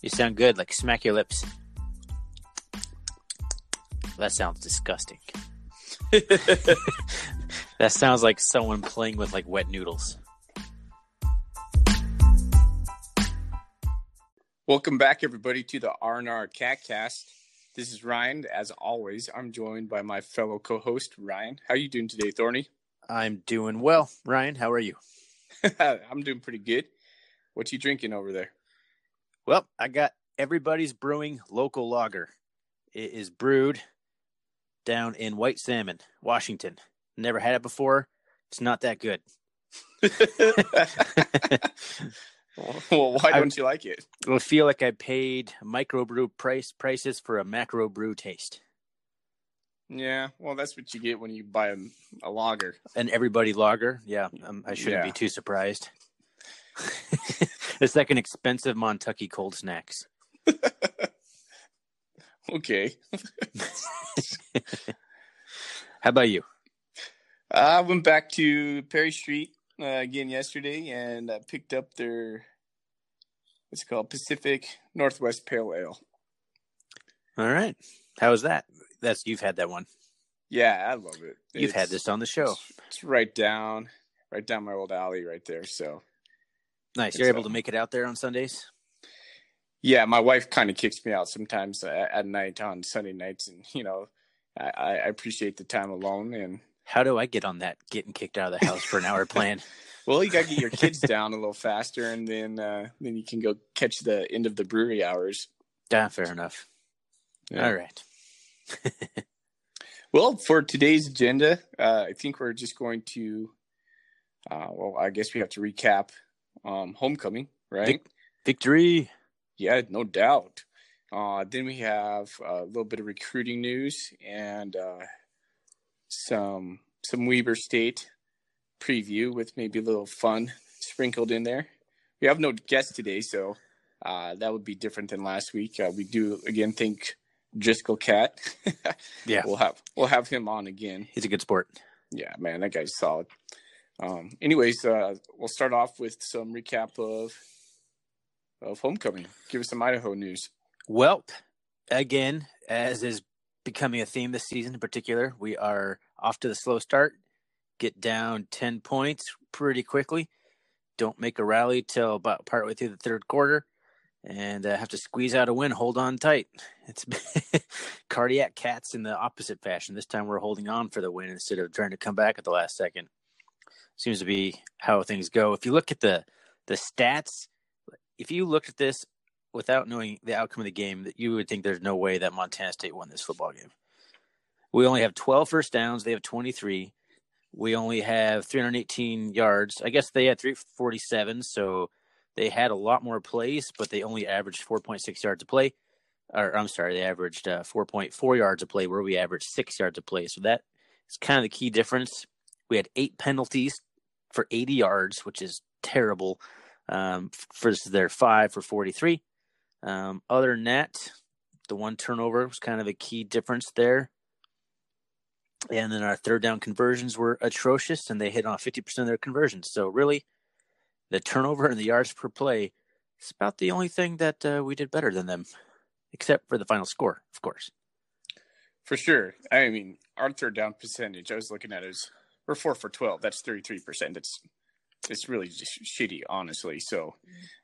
You sound good. Like smack your lips. That sounds disgusting. that sounds like someone playing with like wet noodles. Welcome back, everybody, to the R&R Catcast. This is Ryan. As always, I'm joined by my fellow co-host Ryan. How are you doing today, Thorny? I'm doing well. Ryan, how are you? I'm doing pretty good. What you drinking over there? Well, I got everybody's brewing local lager. It is brewed down in White Salmon, Washington. Never had it before. It's not that good. well, why don't you like it? I feel like I paid microbrew price prices for a macro brew taste. Yeah, well, that's what you get when you buy a, a lager. An everybody lager. Yeah, um, I shouldn't Yeah. be too surprised. it's like an expensive Montucky cold snacks. Okay. How about you? I went back to Perry Street uh, again yesterday and uh, picked up their what's it called Pacific Northwest Pale Ale. All right. How was that? That's you've had that one. Yeah, I love it. You've had this on the show. It's right down, right down my old alley, right there. So Nice. It's, You're able uh, to make it out there on Sundays. yeah, my wife kind of kicks me out sometimes at, at night on Sunday nights, and you know, I, I appreciate the time alone. And How do I get on that getting kicked out of the house for an hour plan? well, you got to get your kids down a little faster, and then uh, then you can go catch the end of the brewery hours. Yeah, fair enough. Yeah. All right. Well, for today's agenda, uh, I think we're just going to, uh, well, I guess we have to recap um, homecoming, right? Victory. Yeah, no doubt. Uh, then we have a little bit of recruiting news and uh, some some Weber State preview with maybe a little fun sprinkled in there. We have no guest today, so uh, that would be different than last week. Uh, we do again think Driscoll Cat. Yeah. we'll have we'll have him on again. He's a good sport. Yeah, man, that guy's solid. Um, anyways, uh, we'll start off with some recap of of homecoming. Give us some Idaho news. Well, again, as is becoming a theme this season in particular, we are off to the slow start, get down 10 points pretty quickly, don't make a rally till about partway through the third quarter, and uh, have to squeeze out a win. Hold on tight. It's cardiac cats in the opposite fashion. This time we're holding on for the win instead of trying to come back at the last second. Seems to be how things go. If you look at the the stats, if you looked at this without knowing the outcome of the game, that you would think there's no way that Montana State won this football game. We only have 12 first downs. They have 23. We only have 318 yards. I guess they had 347, so they had a lot more plays, but they only averaged 4.6 yards a play. Or I'm sorry, they averaged uh, 4.4 yards a play, where we averaged six yards a play. So that is kind of the key difference. We had eight penalties for 80 yards, which is terrible. Um, versus their five for 43. Um, other that, the one turnover was kind of a key difference there. And then our third down conversions were atrocious, and they hit on 50% of their conversions. So, really, the turnover and the yards per play is about the only thing that uh, we did better than them, except for the final score, of course. For sure. I mean, our third down percentage, I was looking at it, was we're four for 12. That's 33%. It's, it's really just shitty, honestly. So,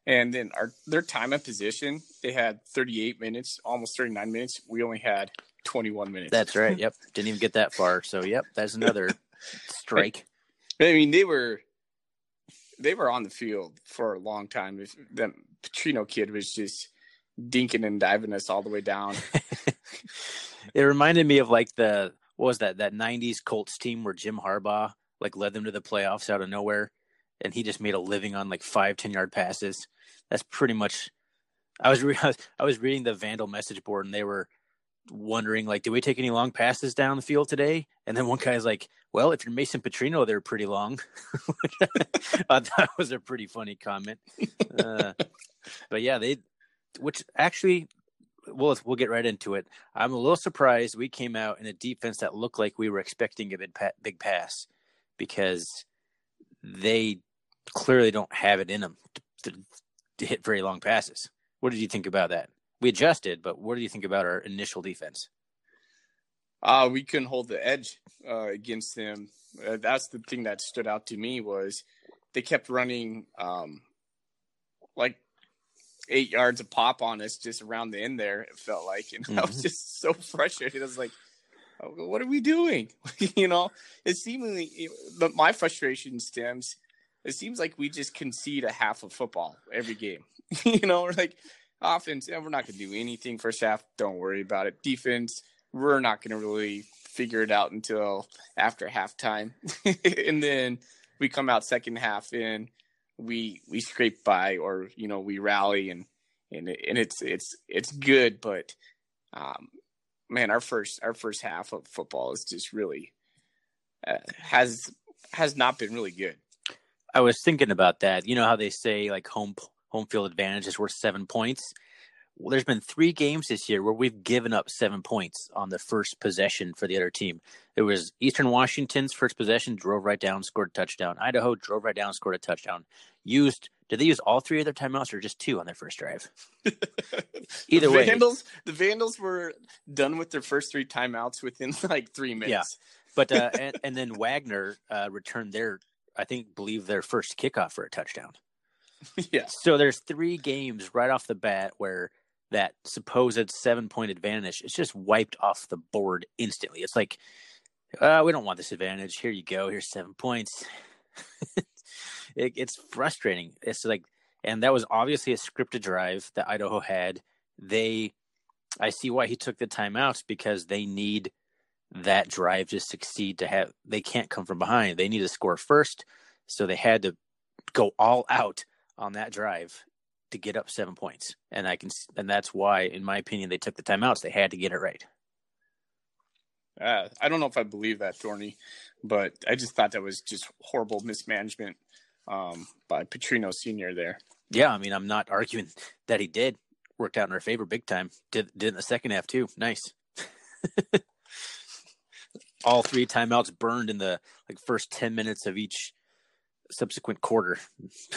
and then our, their time of position, they had 38 minutes, almost 39 minutes. We only had 21 minutes. That's right. Yep. Didn't even get that far. So, yep, that's another strike. I mean, they were, they were on the field for a long time. If that Petrino kid was just dinking and diving us all the way down. it reminded me of like the what was that that '90s Colts team where Jim Harbaugh like led them to the playoffs out of nowhere, and he just made a living on like five ten yard passes. That's pretty much. I was re- I was reading the Vandal message board, and they were wondering like, do we take any long passes down the field today? And then one guy's like, well, if you're Mason Petrino, they're pretty long. That was a pretty funny comment. Uh, but yeah, they, which actually, we'll we'll get right into it. I'm a little surprised we came out in a defense that looked like we were expecting a big, big pass because they clearly don't have it in them to, to, to hit very long passes. What did you think about that? We adjusted, but what do you think about our initial defense? Uh, we couldn't hold the edge uh, against them. Uh, that's the thing that stood out to me was they kept running um, like eight yards of pop on us just around the end there. It felt like, and mm-hmm. I was just so frustrated. I was like, oh, "What are we doing?" you know, it seemingly, but my frustration stems. It seems like we just concede a half of football every game. you know, we're like offense, yeah, we're not going to do anything first half. Don't worry about it. Defense, we're not going to really figure it out until after halftime, and then we come out second half and we we scrape by or you know we rally and and and it's it's it's good, but um, man, our first our first half of football is just really uh, has has not been really good. I was thinking about that. You know how they say like home home field advantage is worth seven points. Well, there's been three games this year where we've given up seven points on the first possession for the other team. It was Eastern Washington's first possession, drove right down, scored a touchdown. Idaho drove right down, scored a touchdown. Used did they use all three of their timeouts or just two on their first drive? Either the way, Vandals the Vandals were done with their first three timeouts within like three minutes. Yeah, but uh, and, and, then Wagner uh, returned their I think believe their first kickoff for a touchdown. yeah. So there's three games right off the bat where that supposed seven point advantage is just wiped off the board instantly. It's like, uh, we don't want this advantage. Here you go. Here's seven points. it, it's frustrating. It's like, and that was obviously a scripted drive that Idaho had. They, I see why he took the timeouts because they need that drive to succeed to have, they can't come from behind. They need to score first. So they had to go all out on that drive to get up seven points, and I can, and that's why, in my opinion, they took the timeouts. They had to get it right. Uh, I don't know if I believe that, Thorny, but I just thought that was just horrible mismanagement um, by Petrino Senior there. Yeah, I mean, I'm not arguing that he did worked out in our favor big time. Did did in the second half too. Nice. All three timeouts burned in the like first ten minutes of each subsequent quarter.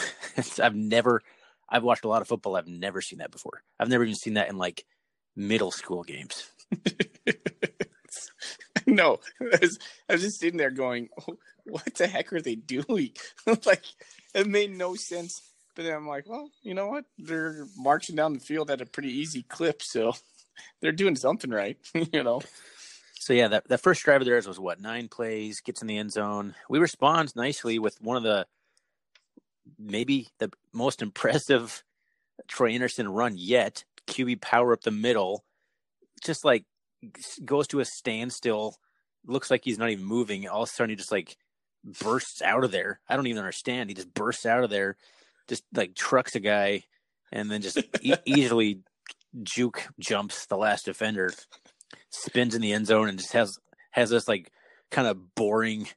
I've never I've watched a lot of football. I've never seen that before. I've never even seen that in like middle school games. no, I was, I was, just sitting there going, oh, "What the heck are they doing?" like it made no sense. But then I'm like, "Well, you know what? They're marching down the field at a pretty easy clip, so they're doing something right." you know. So yeah, that that first drive of theirs was what nine plays, gets in the end zone. We respond nicely with one of the maybe the most impressive Troy Andersen run yet. QB power up the middle, just like goes to a standstill. Looks like he's not even moving. All of a sudden, he just like bursts out of there. I don't even understand. He just bursts out of there, just like trucks a guy, and then just e- easily juke jumps the last defender, spins in the end zone, and just has has this like kind of boring,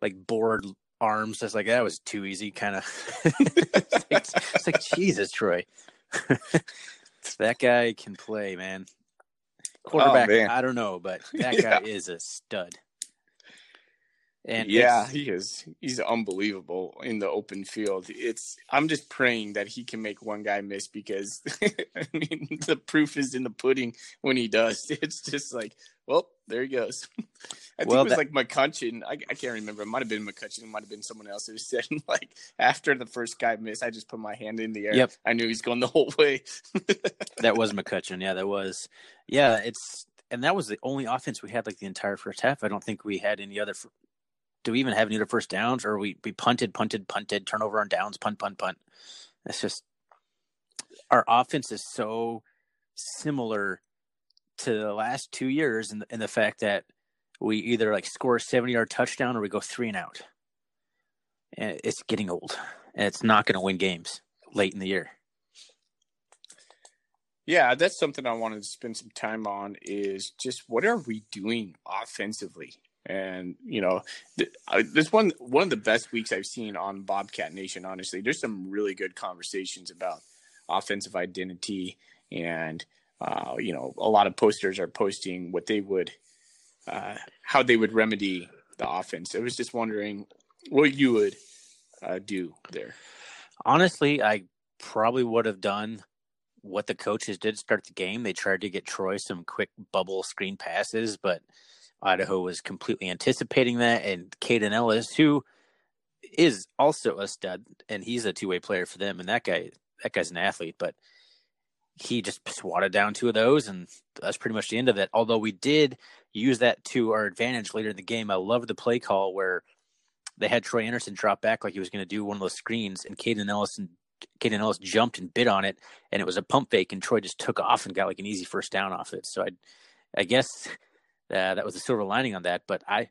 like bored arms. It's like that was too easy, kind of. it's, like, it's like Jesus, Troy. that guy can play, man. Oh, Quarterback, oh, man. I don't know, but that yeah. guy is a stud. And yeah, he is. He's unbelievable in the open field. It's. I'm just praying that he can make one guy miss because I mean the proof is in the pudding when he does. It's just like, well, there he goes. I think well, it was that... like McCutcheon. I, I can't remember. It might have been McCutcheon. It might have been someone else who said like after the first guy missed, I just put my hand in the air. Yep. I knew he's going the whole way. that was McCutcheon. Yeah, that was. Yeah, it's and that was the only offense we had like the entire first half. I don't think we had any other do we even have any other first downs or we, we punted, punted, punted, turnover on downs, punt, punt, punt. It's just our offense is so similar to the last two years in the, in the fact that we either like score a 70 yard touchdown or we go three and out. And it's getting old and it's not going to win games late in the year. Yeah, that's something I wanted to spend some time on is just what are we doing offensively? And you know, th- this one one of the best weeks I've seen on Bobcat Nation. Honestly, there's some really good conversations about offensive identity, and uh, you know, a lot of posters are posting what they would, uh, how they would remedy the offense. I was just wondering what you would uh, do there. Honestly, I probably would have done what the coaches did start the game. They tried to get Troy some quick bubble screen passes, but Idaho was completely anticipating that. And Kaden Elliss, who is also a stud, and he's a two way player for them. And that guy, that guy's an athlete, but he just swatted down two of those, and that's pretty much the end of it. Although we did use that to our advantage later in the game. I love the play call where they had Troy Andersen drop back like he was going to do one of those screens, and Kaden and Kaden Elliss jumped and bit on it, and it was a pump fake, and Troy just took off and got like an easy first down off it. So I, I guess uh, that was a silver lining on that. But I,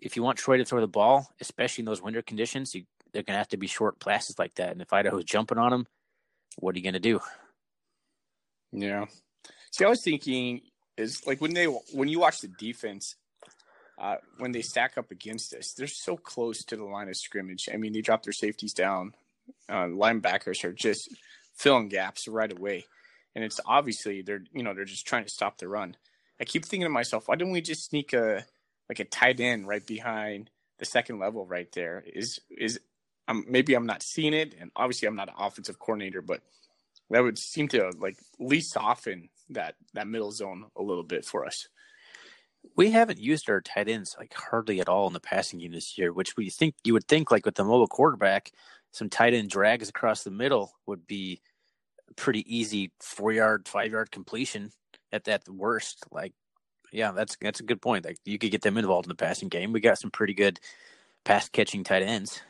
if you want Troy to throw the ball, especially in those winter conditions, you, they're going to have to be short passes like that. And if Idaho's jumping on them, what are you going to do? Yeah. See, I was thinking is like when they when you watch the defense, uh, when they stack up against us, they're so close to the line of scrimmage. I mean, they drop their safeties down uh, linebackers are just filling gaps right away, and it's obviously they're you know they're just trying to stop the run. I keep thinking to myself, why don't we just sneak a like a tight end right behind the second level right there? Is is um, maybe I'm not seeing it, and obviously I'm not an offensive coordinator, but that would seem to like least soften that that middle zone a little bit for us. We haven't used our tight ends like hardly at all in the passing game this year, which we think you would think like with the mobile quarterback, some tight end drags across the middle would be pretty easy four yard, five yard completion at that worst. Like, yeah, that's that's a good point. Like you could get them involved in the passing game. We got some pretty good pass catching tight ends.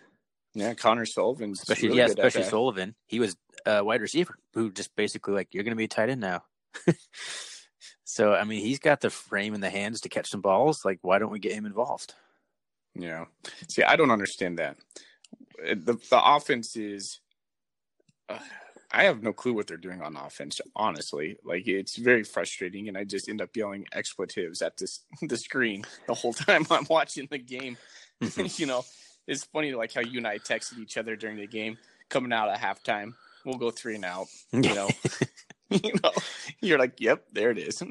Yeah, Connor Sullivan, especially really yeah, especially Sullivan. He was a wide receiver who just basically like you're going to be a tight end now. so I mean, he's got the frame and the hands to catch some balls. Like, why don't we get him involved? Yeah. See, I don't understand that the the offense is. Uh, I have no clue what they're doing on offense. Honestly, like it's very frustrating, and I just end up yelling expletives at this the screen the whole time I'm watching the game. you know, it's funny like how you and I texted each other during the game coming out at halftime. We'll go three and out. You know, you know, you're like, yep, there it is.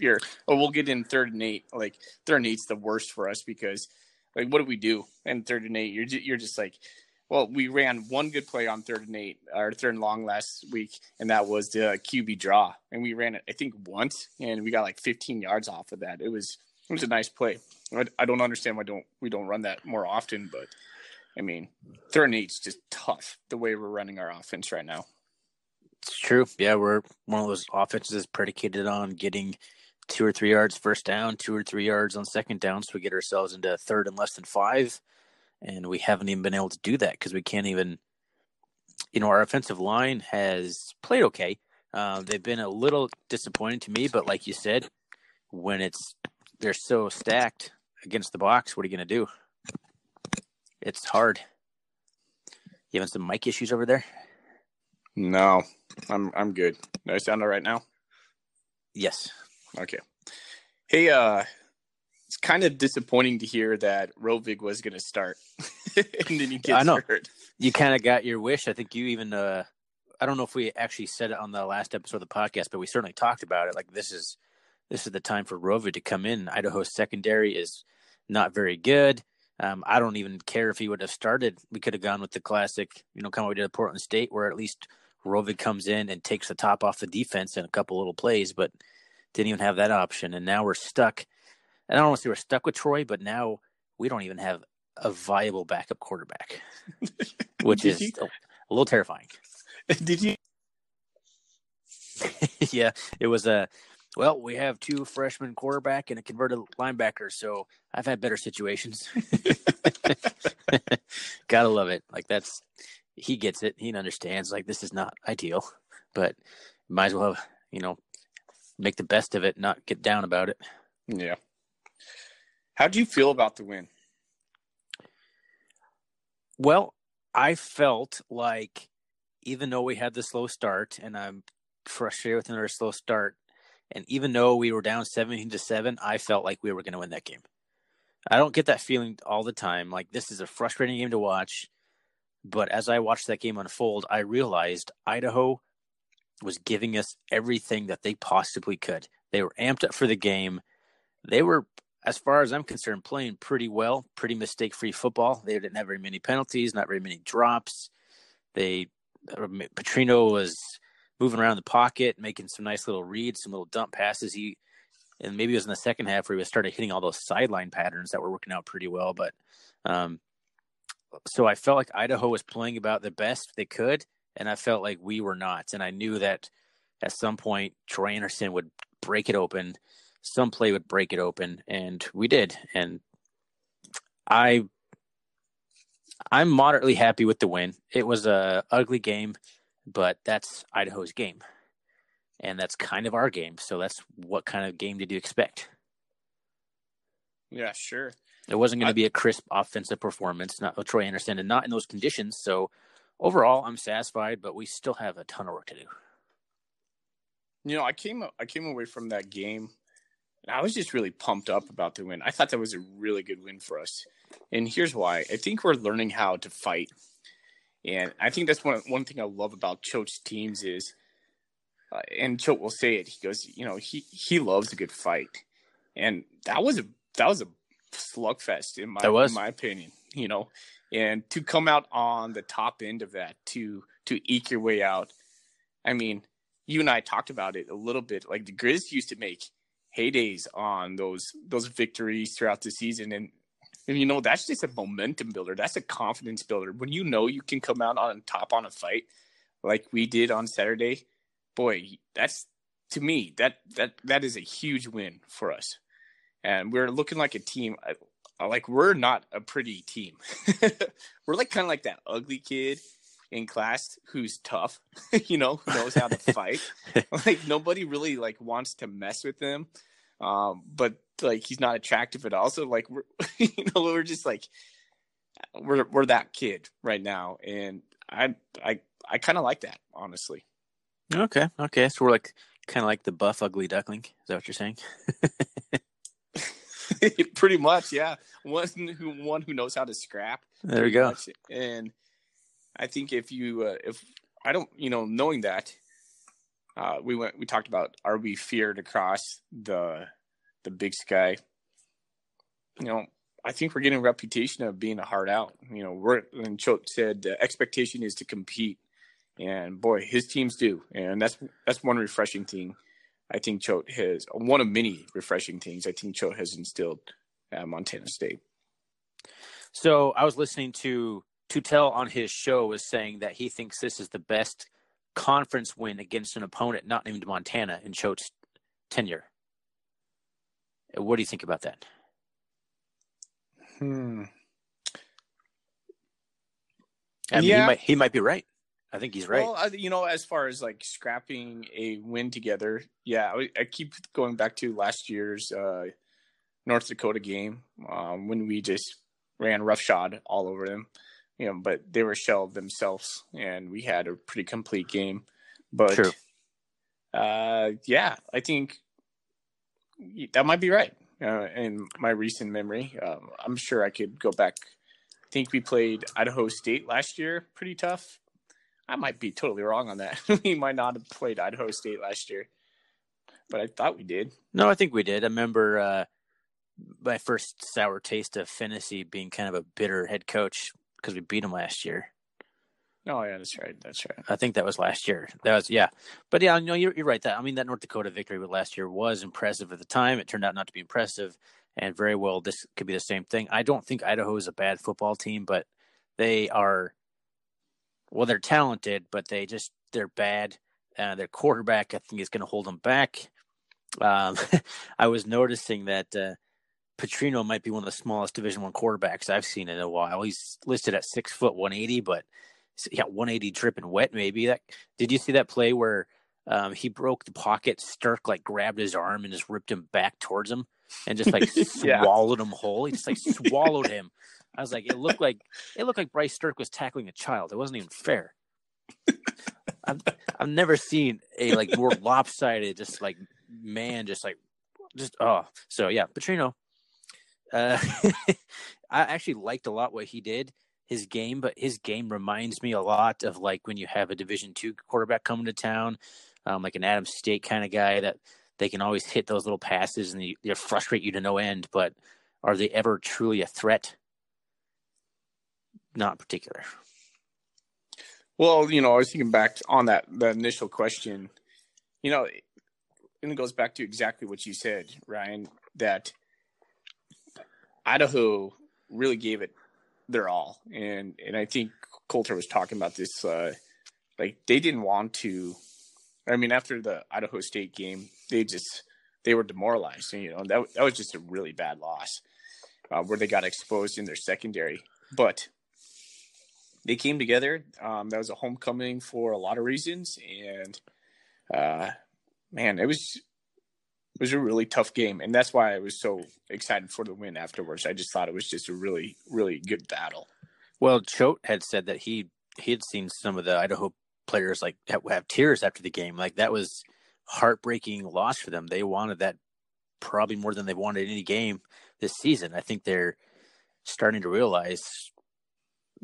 you're, oh, we'll get in third and eight. Like third and eight's the worst for us because, like, what do we do in third and eight? You're you're just like well, we ran one good play on third and eight or third and long last week, and that was the QB draw. And we ran it, I think, once, and we got like 15 yards off of that. It was it was a nice play. I, I don't understand why don't we don't run that more often, but I mean, third and eight's just tough the way we're running our offense right now. It's true. Yeah, we're one of those offenses predicated on getting two or three yards first down, two or three yards on second down, so we get ourselves into third and less than five and we haven't even been able to do that because we can't even. You know, our offensive line has played okay. Uh, they've been a little disappointing to me, but like you said, when it's they're so stacked against the box, what are you going to do? It's hard. You having some mic issues over there? No, I'm I'm good. Do I sound all right now? Yes. Okay. Hey, uh, it's kind of disappointing to hear that Rovig was going to start, and then he gets I know. hurt. You kind of got your wish. I think you even. Uh, I don't know if we actually said it on the last episode of the podcast, but we certainly talked about it. Like this is this is the time for Rovig to come in. Idaho's secondary is not very good. Um, I don't even care if he would have started. We could have gone with the classic, you know, kind of we did at Portland State, where at least Rovig comes in and takes the top off the defense in a couple little plays, but didn't even have that option. And now we're stuck I don't want to say we're stuck with Troy, but now we don't even have a viable backup quarterback, which is you, a, a, little terrifying. Did you? yeah, it was a. Well, we have two freshman quarterback and a converted linebacker, so I've had better situations. Gotta love it. Like that's he gets it. He understands. Like this is not ideal, but might as well, have, you know, make the best of it, not get down about it. Yeah. How do you feel about the win? Well, I felt like even though we had the slow start, and I'm frustrated with another slow start, and even though we were down 17 to 7, I felt like we were going to win that game. I don't get that feeling all the time. Like, this is a frustrating game to watch. But as I watched that game unfold, I realized Idaho was giving us everything that they possibly could. They were amped up for the game. They were as far as I'm concerned, playing pretty well, pretty mistake free football. They didn't have very many penalties, not very many drops. They uh, Petrino was moving around the pocket, making some nice little reads, some little dump passes. He and maybe it was in the second half where he started hitting all those sideline patterns that were working out pretty well. But um, so I felt like Idaho was playing about the best they could, and I felt like we were not. And I knew that at some point Troy Andersen would break it open, some play would break it open, and we did. And I I'm moderately happy with the win. It was a ugly game, but that's Idaho's game. And that's kind of our game. So that's what kind of game did you expect? Yeah, sure. It wasn't going to be a crisp offensive performance, not with Troy Andersen, and not in those conditions. So overall, I'm satisfied, but we still have a ton of work to do. You know, I came I came away from that game, I was just really pumped up about the win. I thought that was a really good win for us, and here's why. I think we're learning how to fight, and I think that's one one thing I love about Choate's teams is, uh, and Choate will say it. He goes, you know, he he loves a good fight, and that was a that was a slugfest in my in my opinion. You know, and to come out on the top end of that to to eke your way out. I mean, you and I talked about it a little bit. Like the Grizz used to make heydays on those those victories throughout the season, and and you know that's just a momentum builder. That's a confidence builder. When you know you can come out on top on a fight like we did on Saturday, boy, that's to me that that that is a huge win for us and we're looking like a team. Like we're not a pretty team. we're like kind of like that ugly kid in class who's tough, you know, who knows how to fight. like nobody really like wants to mess with him. Um, but like he's not attractive at all. So like we're you know, we're just like we're we're that kid right now. And I I I kinda like that, honestly. Okay. Okay. So we're like kind of like the buff ugly duckling. Is that what you're saying? Pretty much, yeah. One who one who knows how to scrap. There we go. Much. And I think if you uh, if I don't, you know, knowing that, uh, we went we talked about are we feared across the the big sky. You know, I think we're getting a reputation of being a hard out. You know, we're and Choate said the expectation is to compete, and boy, his teams do, and that's that's one refreshing thing I think Choate has one of many refreshing things I think Choate has instilled at Montana State. So I was listening to Tutel on his show was saying that he thinks this is the best conference win against an opponent not named Montana in Choate's tenure. What do you think about that? Hmm. I mean, yeah. he might he might be right. I think he's right. Well, you know, as far as like scrapping a win together, yeah, I, I keep going back to last year's uh, North Dakota game um, when we just ran roughshod all over them. You know, but they were shelled themselves, and we had a pretty complete game. But True. Uh, yeah, I think that might be right. Uh, in my recent memory, um, I'm sure I could go back. I think we played Idaho State last year, pretty tough I might be totally wrong on that. we might not have played Idaho State last year, but I thought we did. No, I think we did. I remember uh, my first sour taste of Phenicie being kind of a bitter head coach because we beat them last year. Oh yeah, that's right. That's right. I think that was last year. That was yeah, but yeah, no, you're you're right. That I mean, that North Dakota victory with last year was impressive at the time. It turned out not to be impressive, and very well this could be the same thing. I don't think Idaho is a bad football team, but they are well, they're talented, but they just they're bad. Uh, their quarterback, I think, is going to hold them back. Um, I was noticing that uh, Petrino might be one of the smallest Division One quarterbacks I've seen in a while. He's listed at six foot one eighty, but yeah, one eighty dripping wet. Maybe that. Did you see that play where um, he broke the pocket? Sterk like grabbed his arm and just ripped him back towards him and just like yeah. swallowed him whole. He just like swallowed him. I was like, it looked like it looked like Bryce Sterk was tackling a child. It wasn't even fair. I've I've never seen a like more lopsided, just like man, just like just oh. So yeah, Petrino. Uh, I actually liked a lot what he did his game, but his game reminds me a lot of like when you have a Division two quarterback coming to town, um, like an Adams State kind of guy that they can always hit those little passes and they, they frustrate you to no end. But are they ever truly a threat? not particular. Well, you know, I was thinking back on that the initial question. You know, and it goes back to exactly what you said, Ryan. That Idaho really gave it their all, and and I think Colter was talking about this. Uh, like they didn't want to. I mean, after the Idaho State game, they just they were demoralized. You know, that that was just a really bad loss uh, where they got exposed in their secondary. But they came together. Um, that was a homecoming for a lot of reasons, and uh, man, it was it was a really tough game, and that's why I was so excited for the win afterwards. I just thought it was just a really really good battle. Well, Choate had said that he he had seen some of the Idaho players like have, have tears after the game. Like that was heartbreaking loss for them. They wanted that probably more than they've wanted any game this season. I think they're starting to realize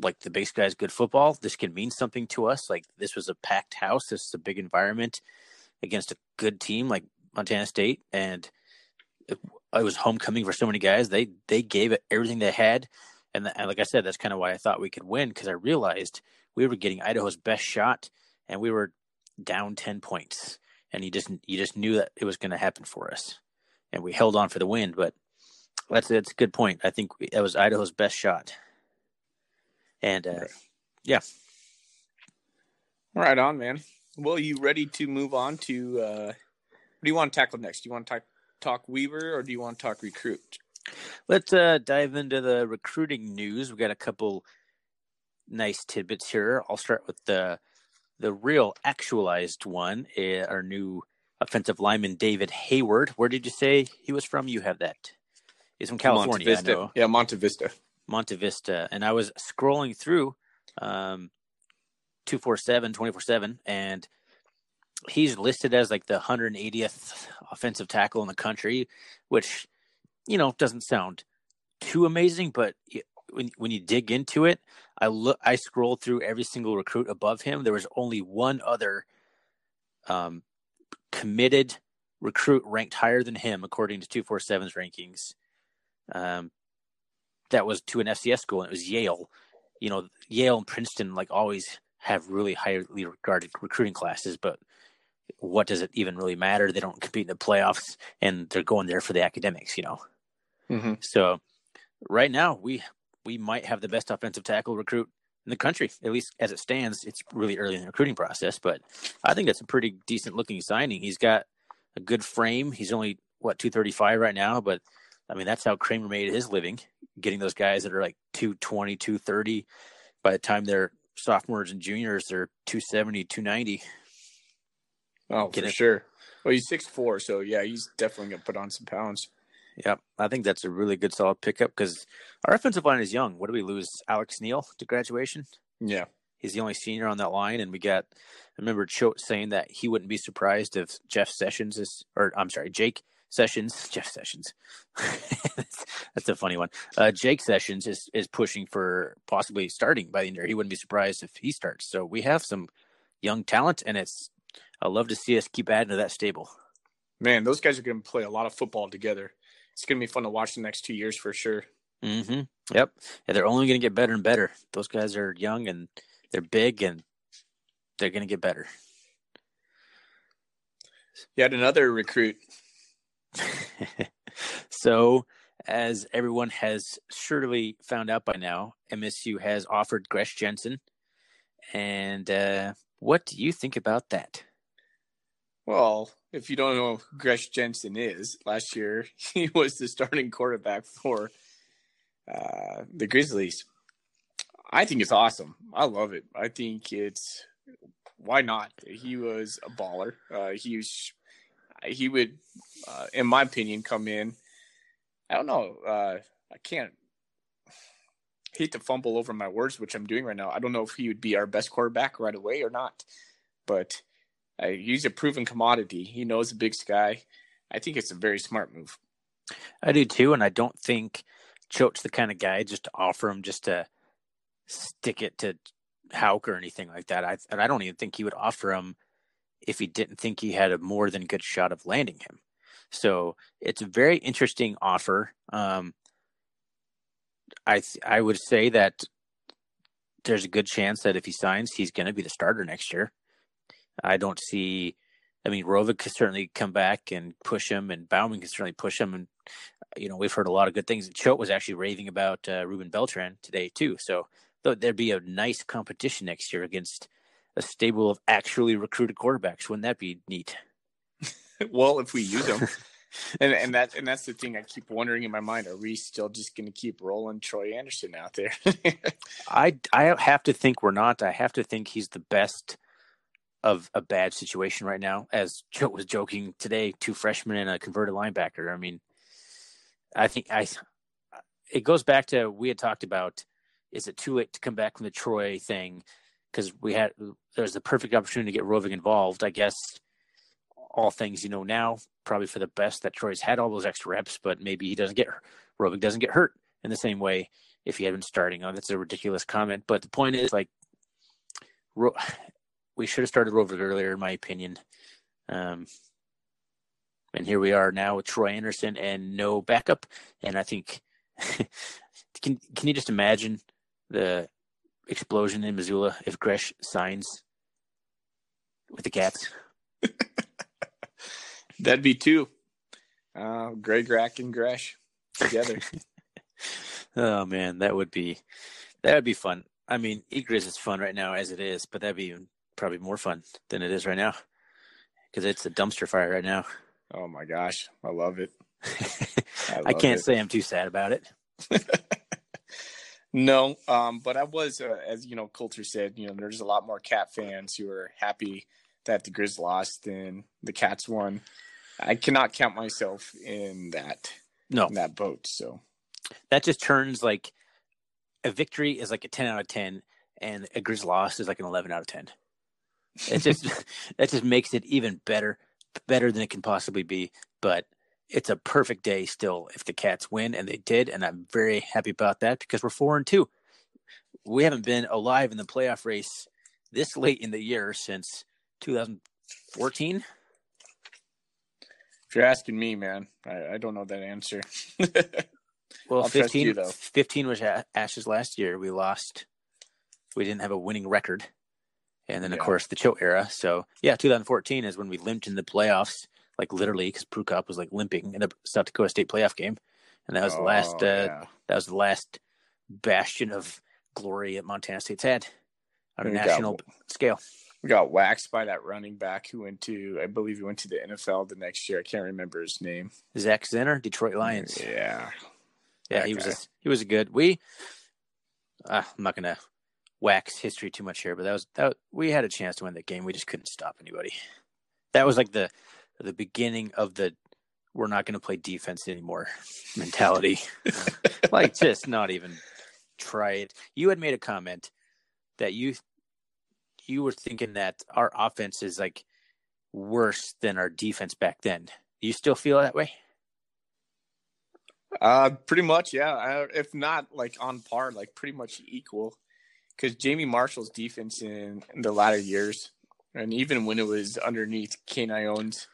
like the base guys good football. This can mean something to us. Like this was a packed house. This is a big environment against a good team like Montana State, and it, it was homecoming for so many guys. They they gave it everything they had, and, the, and like I said, that's kind of why I thought we could win because I realized we were getting Idaho's best shot, and we were down ten points, and you just you just knew that it was going to happen for us, and we held on for the win. But that's that's a good point. I think that was Idaho's best shot, and uh, yeah. Right on, man. Well, you ready to move on to uh, what do you want to tackle next? Do you want to talk, talk Weber or do you want to talk recruit? Let's uh, dive into the recruiting news. We got a couple nice tidbits here. I'll start with the the real actualized one. Uh, our new offensive lineman David Hayward. Where did you say he was from? You have that. He's from California. Monte Vista. Yeah, Monte Vista. Monte Vista. And I was scrolling through um, 247, 24 7, and he's listed as like the 180th offensive tackle in the country, which, you know, doesn't sound too amazing, but when when you dig into it, I look, I scrolled through every single recruit above him. There was only one other um, committed recruit ranked higher than him, according to 247's rankings. Um, that was to an FCS school, and it was Yale. You know, Yale and Princeton like always have really highly regarded recruiting classes, but what does it even really matter? They don't compete in the playoffs, and they're going there for the academics. You know, mm-hmm. so right now we we might have the best offensive tackle recruit in the country, at least as it stands. It's really early in the recruiting process, but I think that's a pretty decent looking signing. He's got a good frame. He's only what 235 right now, but I mean, that's how Kramer made his living, getting those guys that are like 220, 230. By the time they're sophomores and juniors, they're 270, 290. Oh, Get for it? sure. Well, he's six four, so yeah, he's definitely gonna put on some pounds. Yep, I think that's a really good solid pickup because our offensive line is young. What do we lose? Alex Neal to graduation. Yeah, he's the only senior on that line, and we got. I remember Choate saying that he wouldn't be surprised if Jeff Sessions is, or I'm sorry, Jake Sessions, Jeff Sessions. that's, a funny one. Uh, Jake Sessions is is pushing for possibly starting by the end of the year. He wouldn't be surprised if he starts. So we have some young talent, and it's. I love to see us keep adding to that stable. Man, those guys are going to play a lot of football together. It's going to be fun to watch the next two years for sure. Mm-hmm. Yep. Yeah, they're only going to get better and better. Those guys are young and they're big and they're going to get better. Yet another recruit so, as everyone has surely found out by now, MSU has offered Gresch Jensen. And uh, what do you think about that? Well, if you don't know who Gresch Jensen is, last year he was the starting quarterback for uh, the Grizzlies. I think it's awesome. I love it. I think it's why not? He was a baller. Uh, he was he would, uh, in my opinion, come in. I don't know. Uh, I can't hate to fumble over my words, which I'm doing right now. I don't know if he would be our best quarterback right away or not, but uh, he's a proven commodity. He knows the Big Sky. I think it's a very smart move. I do too, and I don't think Choate's the kind of guy just to offer him just to stick it to Hauck or anything like that. I and I don't even think he would offer him if he didn't think he had a more than good shot of landing him. So it's a very interesting offer. Um, I I would say that there's a good chance that if he signs, he's going to be the starter next year. I don't see. I mean, Rovig could certainly come back and push him, and Bauman can certainly push him. And you know, we've heard a lot of good things. Choate was actually raving about uh, Ruben Beltran today too. So though there'd be a nice competition next year against a stable of actually recruited quarterbacks. Wouldn't that be neat? well, if we use them. and and that and that's the thing I keep wondering in my mind: Are we still just going to keep rolling Troy Andersen out there? I I have to think we're not. I have to think he's the best of a bad situation right now. As Joe was joking today, two freshmen and a converted linebacker. I mean, I think I. It goes back to we had talked about: is it too late to come back from the Troy thing? Because we had there's the perfect opportunity to get Rovig involved. I guess all things you know now, probably for the best that Troy's had all those extra reps, but maybe he doesn't get Rovig doesn't get hurt in the same way if he had been starting. Oh, that's a ridiculous comment, but the point is like we should have started Rovig earlier, in my opinion. Um, and here we are now with Troy Andersen and no backup. And I think can can you just imagine the explosion in Missoula if Gresch signs with the Cats? That'd be two. Uh, Greg Rack and Gresch together. oh man, that would be that would be fun. I mean, eGriz is fun right now as it is, but that'd be probably more fun than it is right now because it's a dumpster fire right now. Oh my gosh, I love it. I, love I can't it. say I'm too sad about it. no, um, but I was, uh, as you know, Colter said, you know, there's a lot more Cat fans who are happy that the Grizz lost than the Cats won. I cannot count myself in that no in that boat. So that just turns like a victory is like a ten out of ten, and a Grizz loss is like an eleven out of ten. It just that just makes it even better, better than it can possibly be. But it's a perfect day still if the Cats win, and they did, and I'm very happy about that because we're four and two. We haven't been alive in the playoff race this late in the year since 2014. If you're asking me, man, I, I don't know that answer. well, 15, you, 15 was Ash's last year. We lost. We didn't have a winning record. And then, of course, the Choate era. So, yeah, 2014 is when we limped in the playoffs, like literally, because Prukop was like limping in a South Dakota State playoff game. And that was oh, the last. Uh, yeah. That was the last bastion of glory that Montana State's had on a national got, scale we got waxed by that running back who went to, I believe he went to the NFL the next year. I can't remember his name. Zach Zenner, Detroit Lions. Yeah, yeah, he guy. was a, he was a good. We, uh, I'm not gonna wax history too much here, but that was that we had a chance to win that game. We just couldn't stop anybody. That was like the the beginning of the we're not going to play defense anymore mentality. like just not even try it. You had made a comment that you you were thinking that our offense is like worse than our defense back then. Do you still feel that way? Uh, pretty much, yeah. If not like on par, like pretty much equal. Because Jamie Marshall's defense in, in, the latter years, and even when it was underneath Kane Ioane's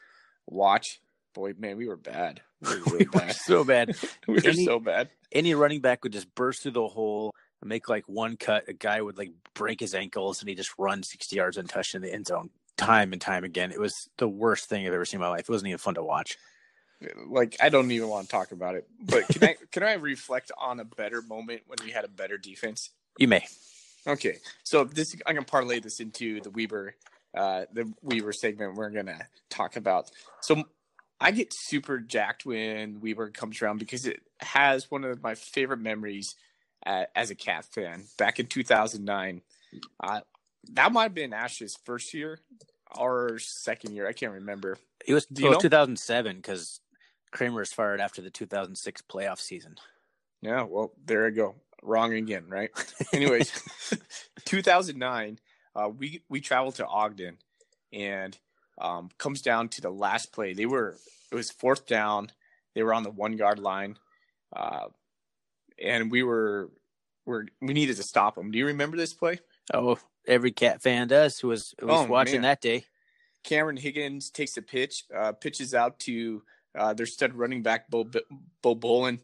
watch, boy, man, we were bad. We were, really we were so bad. we were any, so bad. Any running back would just burst through the hole and make like one cut, a guy would like break his ankles and he just run 60 yards untouched in the end zone time and time again. It was the worst thing I've ever seen in my life. It wasn't even fun to watch. Like I don't even want to talk about it. But can I can I reflect on a better moment when we had a better defense? You may. Okay. So this I'm gonna parlay this into the Weber uh the Weber segment we're gonna talk about. So I get super jacked when Weber comes around because it has one of my favorite memories as a cat fan back in 2009. Uh, that might have been Ash's first year or second year. I can't remember. It was, it was 2007 because Kramer was fired after the 2006 playoff season. Yeah, well, there I go. Wrong again, right? Anyways, 2009, uh, we we traveled to Ogden, and um, comes down to the last play. They were it was fourth down. They were on the one yard line. Uh, and we were were we needed to stop them. Do you remember this play? Oh, every cat fan does who was who was oh, watching man. that day. Cameron Higgins takes a pitch, uh, pitches out to uh, their stud running back Bo, Bo Bolin.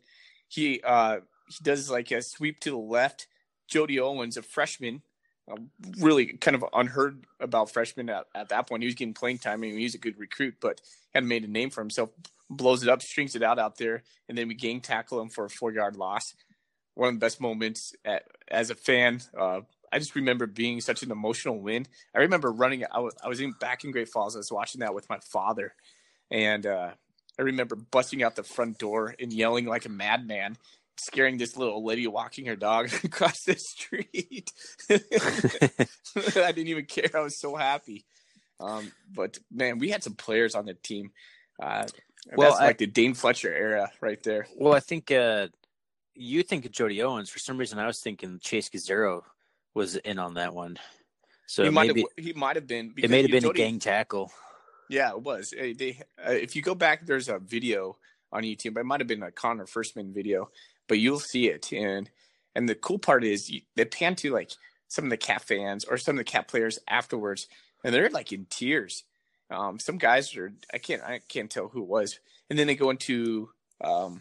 He uh, he does like a sweep to the left, Jody Owens, a freshman, um, really kind of unheard about freshman at, at that point. He was getting playing time. I mean, he was a good recruit, but hadn't made a name for himself. Blows it up, strings it out out there, and then we gang tackle him for a four yard loss. One of the best moments at, as a fan. Uh, I just remember being such an emotional win. I remember running. I was, I was in back in Great Falls. I was watching that with my father, and uh, I remember busting out the front door and yelling like a madman scaring this little lady walking her dog across the street. I didn't even care. I was so happy. Um, but man, we had some players on the team. Uh, well, that's I, like the Dane Fletcher era right there. Well, I think uh, you think of Jody Owens. For some reason, I was thinking Chase Gazero was in on that one. So he might have he might have been. It may have been Jody, a gang tackle. Yeah, it was. They, uh, if you go back, there's a video on YouTube. It might have been a Connor Firstman video but you'll see it. And and the cool part is you, they pan to like some of the cat fans or some of the cat players afterwards, and they're like in tears. Um, some guys are I can't I can't tell who it was, and then they go into um,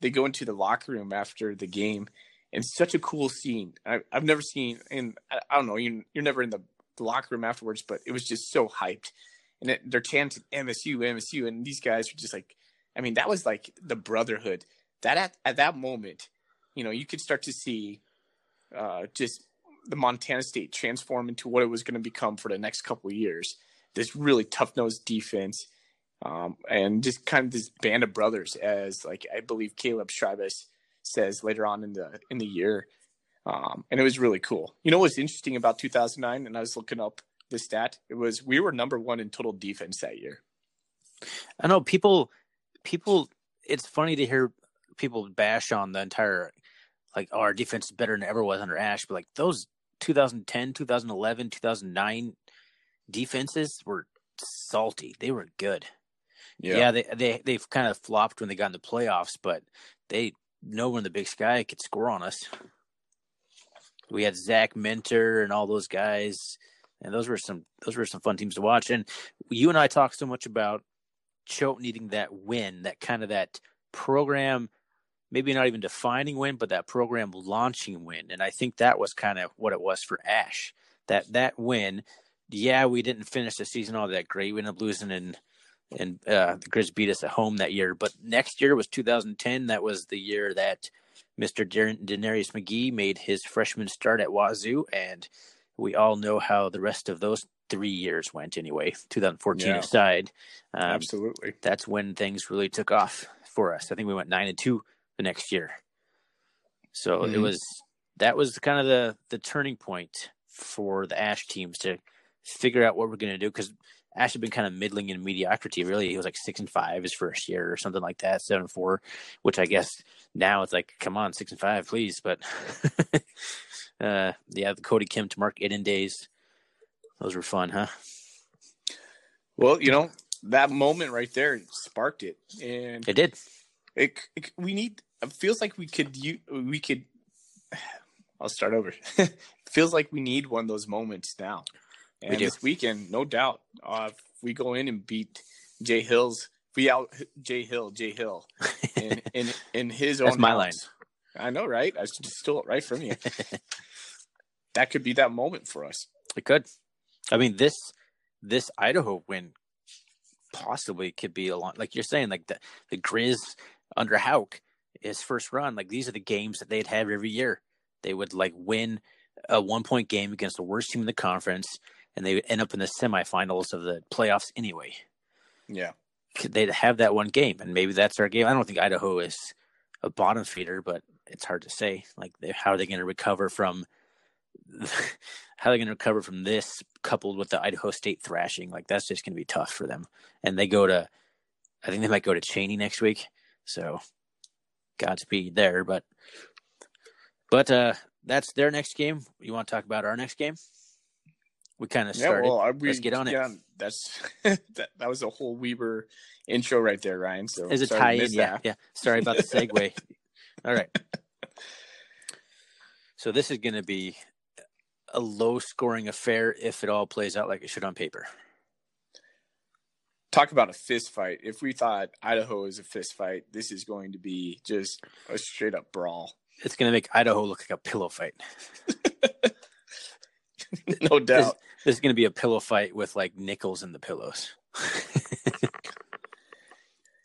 they go into the locker room after the game, and such a cool scene. I, have never seen, and I, I, don't know, you, you're never in the, the locker room afterwards, but it was just so hyped, and it, they're chanting MSU, MSU, and these guys were just like, I mean, that was like the brotherhood that at, at that moment, you know, you could start to see uh, just the Montana State transform into what it was going to become for the next couple years. This really tough nosed defense, um, and just kind of this band of brothers, as like I believe Caleb Schreibeis says later on in the in the year. Um, and it was really cool. You know what's interesting about 2009? And I was looking up the stat. It was we were number one in total defense that year. I know people. People. It's funny to hear people bash on the entire like oh, our defense is better than ever was under Ash, but like those 2010, 2011, 2009 defenses were salty. They were good. Yeah, yeah they they they've kind of flopped when they got in the playoffs, but they know when the big sky could score on us. We had Zach Minter and all those guys, and those were some those were some fun teams to watch. And you and I talked so much about Choate needing that win, that kind of that program maybe not even defining win, but that program launching win. And I think that was kind of what it was for Ash. That that win, yeah, we didn't finish the season all that great. We ended up losing and and uh, the Grizz beat us at home that year. But next year was 2010. That was the year that Mr. DeNarius McGhee made his freshman start at Wazoo, and we all know how the rest of those three years went. Anyway, 2014 yeah. aside, um, absolutely, that's when things really took off for us. I think we went nine and two the next year. So mm-hmm. it was that was kind of the the turning point for the Ash teams to figure out what we're going to do because Ash had been kind of middling in mediocrity. Really, he was like six and five his first year or something like that, seven and four. Which I guess now it's like, come on, six and five, please. But uh, yeah, the Cody Kim to Mark Eden days, those were fun, huh? Well, you know that moment right there sparked it, and it did. It, it we need it feels like we could you we could I'll start over. feels like we need one of those moments now. And we this weekend, no doubt, uh, if we go in and beat Jay Hill's, we out Jay Hill, Jay Hill, in in, in his That's own my house. line. I know, right? I just stole it right from you. that could be that moment for us. It could. I mean this this Idaho win possibly could be a lot like you're saying, like the the Grizz under Hauck his first run, like these are the games that they'd have every year. They would like win a one point game against the worst team in the conference, and they would end up in the semifinals of the playoffs anyway. Yeah, they'd have that one game, and maybe that's our game. I don't think Idaho is a bottom feeder, but it's hard to say. Like, how are they going to recover from? how are they going to recover from this coupled with the Idaho State thrashing? Like, that's just going to be tough for them. And they go to, I think they might go to Cheney next week. So Godspeed there, but but uh that's their next game. You want to talk about our next game? We kind of started. Yeah, well, we, Let's get on yeah, it. That's that, that was a whole Weber intro right there, Ryan. So as a tie in, yeah, yeah. Sorry about the segue. All right. So this is going to be a low scoring affair if it all plays out like it should on paper talk about a fist fight. If we thought Idaho is a fist fight, this is going to be just a straight up brawl. it's going to make Idaho look like a pillow fight. no doubt. This, this is going to be a pillow fight with like nickels in the pillows.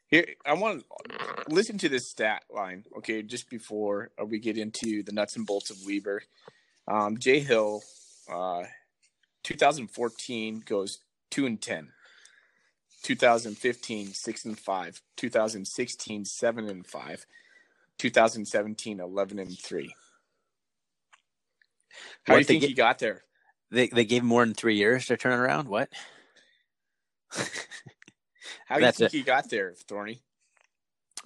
Here, I want to listen to this stat line, okay, just before uh, we get into the nuts and bolts of Weber. Um, Jay Hill, uh, 2014 goes two and ten. 2015 six and five. 2016 seven and five. 2017 11 and three. How what do you think he got there? They they gave him more than three years to turn around. What? How do you think he got there, Thorny?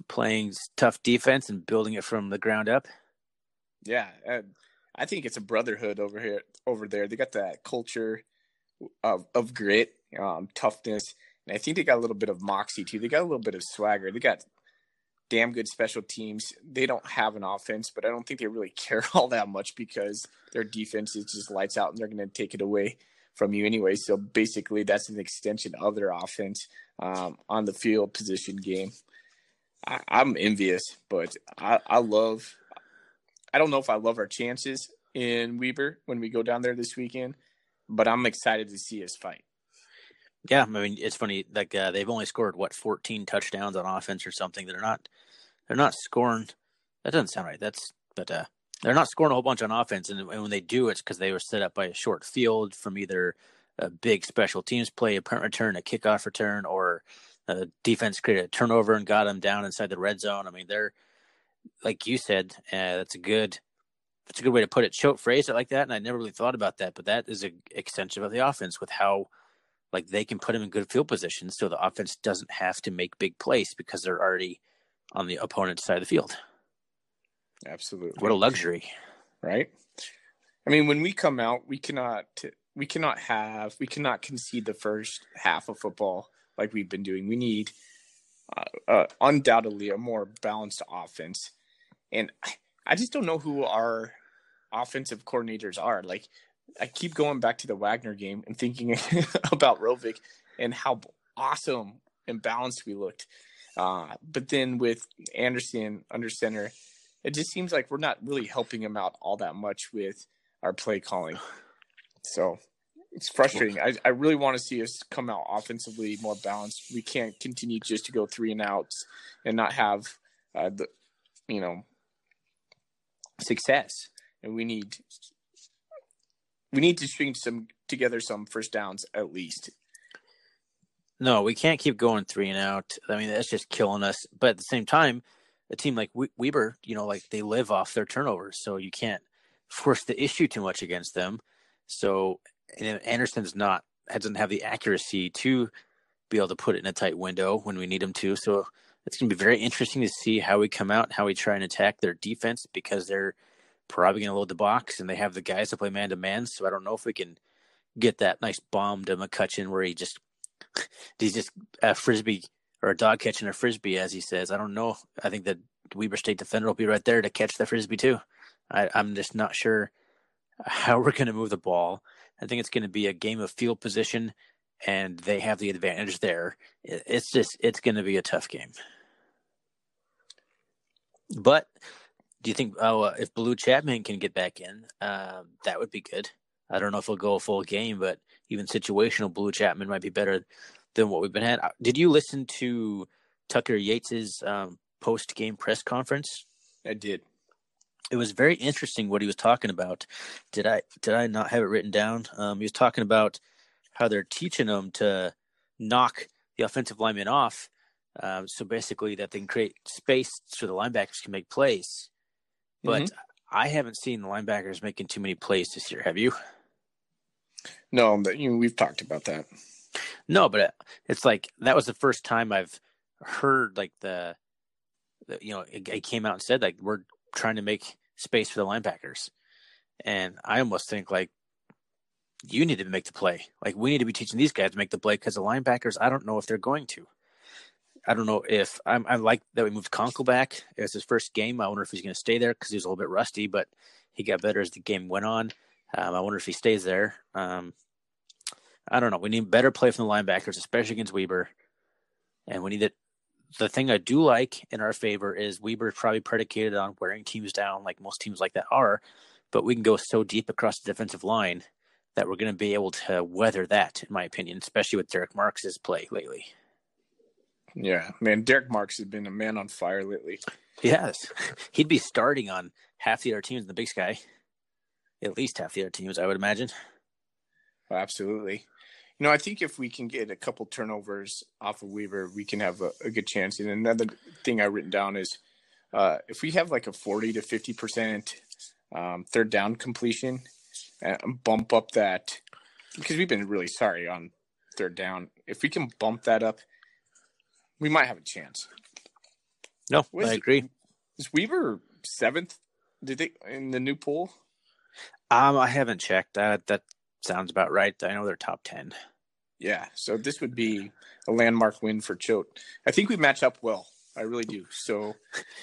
Playing tough defense and building it from the ground up. Yeah, I think it's a brotherhood over here. Over there, they got that culture of of grit, um, toughness, and I think they got a little bit of moxie too. They got a little bit of swagger. They got damn good special teams. They don't have an offense, but I don't think they really care all that much because their defense is just lights out and they're going to take it away from you anyway. So basically, that's an extension of their offense um, on the field position game. I, am envious, but I, I love. I don't know if I love our chances in Weber when we go down there this weekend, but I'm excited to see us fight. Yeah, I mean it's funny. Like uh, they've only scored what 14 touchdowns on offense or something. They're not. They're not scoring. That doesn't sound right. That's but uh, they're not scoring a whole bunch on offense, and, and when they do, it's because they were set up by a short field from either a big special teams play, a punt return, a kickoff return, or a defense created a turnover and got them down inside the red zone. I mean, they're like you said, uh, that's a good that's a good way to put it. Choate phrase it like that, and I never really thought about that, but that is an extension of the offense with how like they can put them in good field positions so the offense doesn't have to make big plays because they're already on the opponent's side of the field. Absolutely. What a luxury. Right? I mean, when we come out, we cannot we cannot have we cannot concede the first half of football like we've been doing. We need uh, uh, undoubtedly a more balanced offense, and I, I just don't know who our offensive coordinators are. Like, I keep going back to the Wagner game and thinking about Rovig and how awesome and balanced we looked. Uh, but then with Andersen under center, it just seems like we're not really helping him out all that much with our play calling. So it's frustrating. I, I really want to see us come out offensively more balanced. We can't continue just to go three and outs and not have uh, the, you know, success. And we need we need to string some together some first downs at least. No, we can't keep going three and out. I mean, that's just killing us. But at the same time, a team like Weber, you know, like they live off their turnovers, so you can't force the issue too much against them. So Andersen's not doesn't have the accuracy to be able to put it in a tight window when we need him to. So it's going to be very interesting to see how we come out how we try and attack their defense because they're probably going to load the box and they have the guys to play man to man. So I don't know if we can get that nice bomb to McCutcheon where he just he's just a frisbee or a dog catching a frisbee, as he says. I don't know. I think that Weber State defender will be right there to catch the frisbee too. I, I'm just not sure how we're going to move the ball. I think it's going to be a game of field position, and they have the advantage there. It's just it's going to be a tough game. But do you think oh uh, if Blue Chapman can get back in, uh, that would be good. I don't know if he'll go a full game, but even situational Blue Chapman might be better than what we've been had. Uh, did you listen to Tucker Yates's um, post game press conference? I did. It was very interesting what he was talking about. Did I did I not have it written down? Um, he was talking about how they're teaching them to knock the offensive lineman off, um, so basically that they can create space so the linebackers can make plays. But mm-hmm. I haven't seen the linebackers making too many plays this year. Have you? No, but you know, we've talked about that. No, but it's like that was the first time I've heard like the, the you know, it, it, came out and said like we're trying to make space for the linebackers, and I almost think like you need to make the play. Like we need to be teaching these guys to make the play because the linebackers, I don't know if they're going to. I don't know if I'm. I like that we moved Conkle back as his first game. I wonder if he's going to stay there because he was a little bit rusty, but he got better as the game went on. Um, I wonder if he stays there. Um, I don't know. We need better play from the linebackers, especially against Weber, and we need it. the thing I do like in our favor is Weber's probably predicated on wearing teams down, like most teams like that are. But we can go so deep across the defensive line that we're going to be able to weather that, in my opinion, especially with Derek Marks' play lately. Yeah, man, Derek Marks has been a man on fire lately. Yes, he'd be starting on half the other teams in the Big Sky, at least half the other teams, I would imagine. Absolutely. You know, I think if we can get a couple turnovers off of Weber, we can have a, a good chance. And another thing I've written down is uh, if we have like a 40 to 50% um, third down completion, uh, bump up that, because we've been really sorry on third down. If we can bump that up, we might have a chance. No, I agree. Is Weber seventh? Did they in the new poll? Um, I haven't checked. That that sounds about right. I know they're top ten. Yeah, so this would be a landmark win for Choate. I think we match up well. I really do. So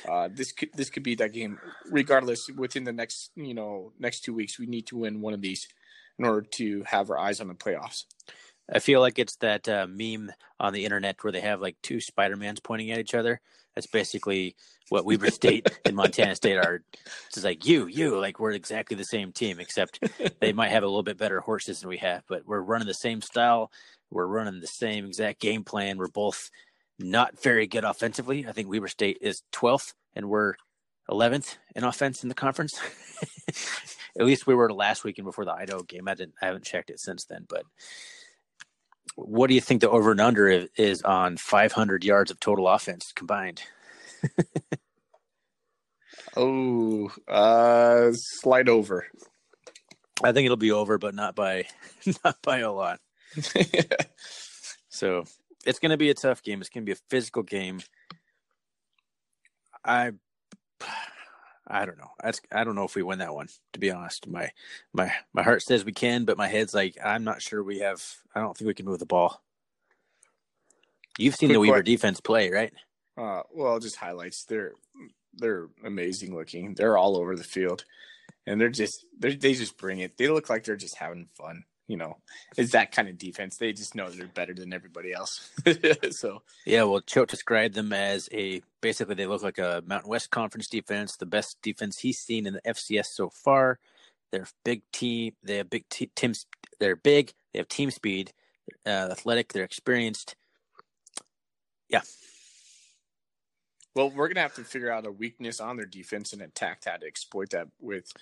uh, this could this could be that game. Regardless, within the next you know next two weeks, we need to win one of these in order to have our eyes on the playoffs. I feel like it's that uh, meme on the internet where they have like two Spider Mans pointing at each other. That's basically what Weber State and Montana State are. It's like you, you, like we're exactly the same team, except they might have a little bit better horses than we have, but we're running the same style. We're running the same exact game plan. We're both not very good offensively. I think Weber State is 12th and we're 11th in offense in the conference. At least we were last weekend before the Idaho game. I didn't, I haven't checked it since then, but what do you think the over and under is on 500 yards of total offense combined? oh, uh, slide over. I think it'll be over, but not by not by a lot. so it's going to be a tough game. It's going to be a physical game. I I don't know. That's I don't know if we win that one. To be honest, my my my heart says we can, but my head's like I'm not sure we have. I don't think we can move the ball. You've seen Quick the Weber question. defense play, right? Uh, well, just highlights. They're they're amazing looking. They're all over the field, and they're just they they just bring it. They look like they're just having fun you know, it's that kind of defense. They just know they're better than everybody else. so yeah, well, Choate described them as a basically they look like a Mountain West Conference defense, the best defense he's seen in the FCS so far. They're big team. They have big te- teams. They're big. They have team speed. Uh, athletic. They're experienced. Yeah. Well, we're gonna have to figure out a weakness on their defense and attack that to exploit that with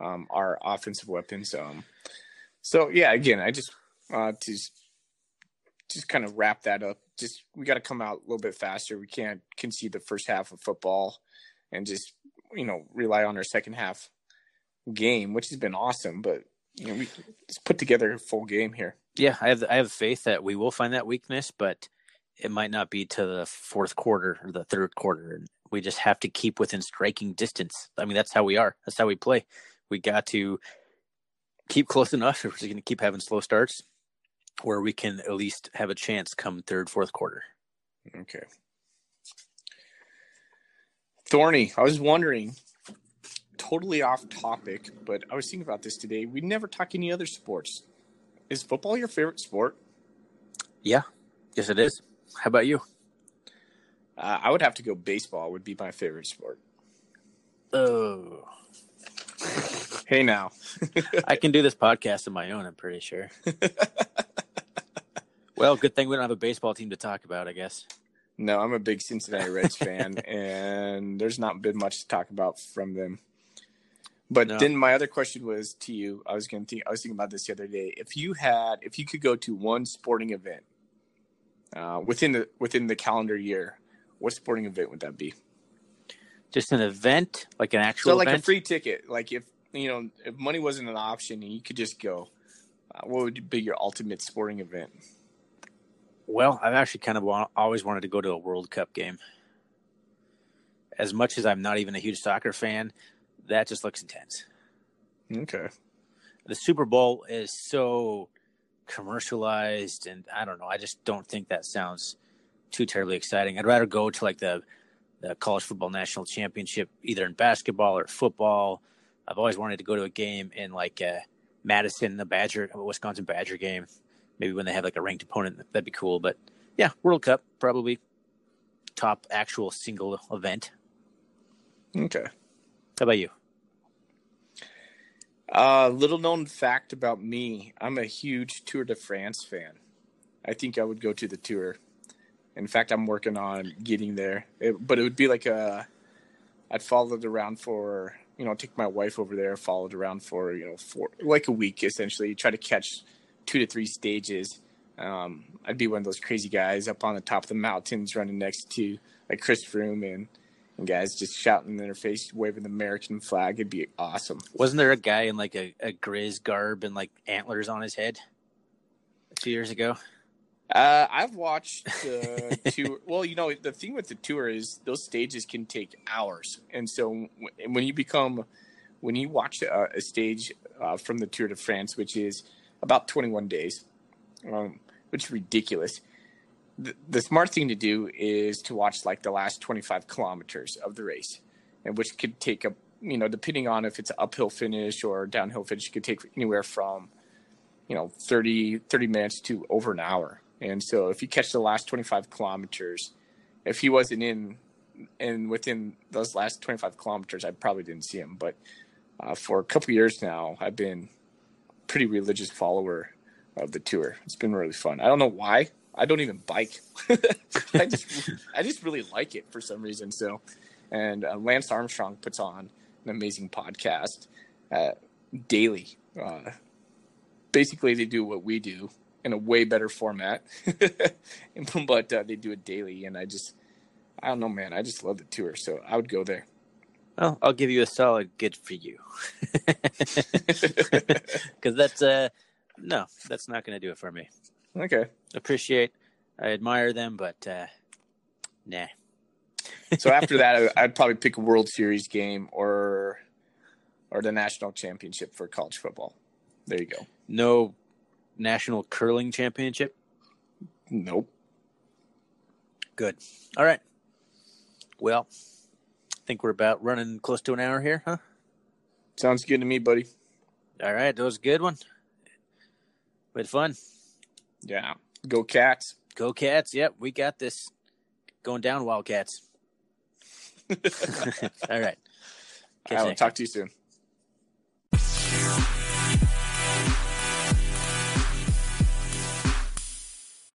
um, our offensive weapons. Um, so yeah, again, I just uh, to just kind of wrap that up. Just we got to come out a little bit faster. We can't concede the first half of football and just you know rely on our second half game, which has been awesome. But you know, we just put together a full game here. Yeah, I have I have faith that we will find that weakness, but it might not be to the fourth quarter or the third quarter. We just have to keep within striking distance. I mean, that's how we are. That's how we play. We got to keep close enough if we're going to keep having slow starts where we can at least have a chance come third, fourth quarter. Okay. Thorny, I was wondering, totally off topic, but I was thinking about this today. We never talk any other sports. Is football your favorite sport? Yeah, yes, it is. How about you? Uh, I would have to go baseball. Would be my favorite sport. Oh, Hey now. I can do this podcast on my own, I'm pretty sure. well, good thing we don't have a baseball team to talk about, I guess. No, I'm a big Cincinnati Reds fan, and there's not been much to talk about from them. But no. then my other question was to you. I was going to think. I was thinking about this the other day. If you had, if you could go to one sporting event uh, within the within the calendar year, what sporting event would that be? Just an event, like an actual. So, like event? a free ticket. Like if you know, if money wasn't an option and you could just go, uh, what would be your ultimate sporting event? Well, I've actually kind of want, always wanted to go to a World Cup game. As much as I'm not even a huge soccer fan, that just looks intense. Okay. The Super Bowl is so commercialized, and I don't know. I just don't think that sounds too terribly exciting. I'd rather go to like the the college football national championship, either in basketball or football, I've always wanted to go to a game in like uh, Madison, the Badger, Wisconsin Badger game. Maybe when they have like a ranked opponent, that'd be cool. But yeah, World Cup probably top actual single event. Okay. How about you? Uh, little known fact about me: I'm a huge Tour de France fan. I think I would go to the tour. In fact, I'm working on getting there, it, but it would be like a. I'd follow it around for you know take my wife over there, followed around for you know for like a week essentially. Try to catch two to three stages. Um, I'd be one of those crazy guys up on the top of the mountains, running next to like Chris Froome and and guys just shouting in their face, waving the American flag. It'd be awesome. Wasn't there a guy in like a, a grizz garb and like antlers on his head few years ago? Uh, I've watched the tour. Well, you know, the thing with the tour is those stages can take hours, and so when you become, when you watch a, a stage uh, from the Tour de France, which is about 21 days, um, which is ridiculous. The, the smart thing to do is to watch like the last 25 kilometers of the race, and which could take a, you know, depending on if it's an uphill finish or downhill finish, could take anywhere from, you know, 30, 30 minutes to over an hour. And so if you catch the last 25 kilometers, if he wasn't in and within those last 25 kilometers, I probably didn't see him. But uh, for a couple years now, I've been pretty religious follower of the tour. It's been really fun. I don't know why. I don't even bike. I just I just really like it for some reason. So, and uh, Lance Armstrong puts on an amazing podcast uh, daily. Uh, basically, they do what we do in a way better format, but uh, they do it daily. And I just I don't know, man. I just love the tour, so I would go there. Well, I'll give you a solid good for you. Because that's uh no, that's not going to do it for me. Okay. Appreciate, I admire them, but uh nah. so after that, I'd probably pick a World Series game or or the national championship for college football. There you go. No national curling championship. Nope. Good. All right. Well, I think we're about running close to an hour here, huh? Sounds good to me, buddy. All right, that was a good one. We had fun. Yeah. Go cats. Go cats. Yep, we got this. Going down, Wildcats. All right. Catch I'll talk to you soon.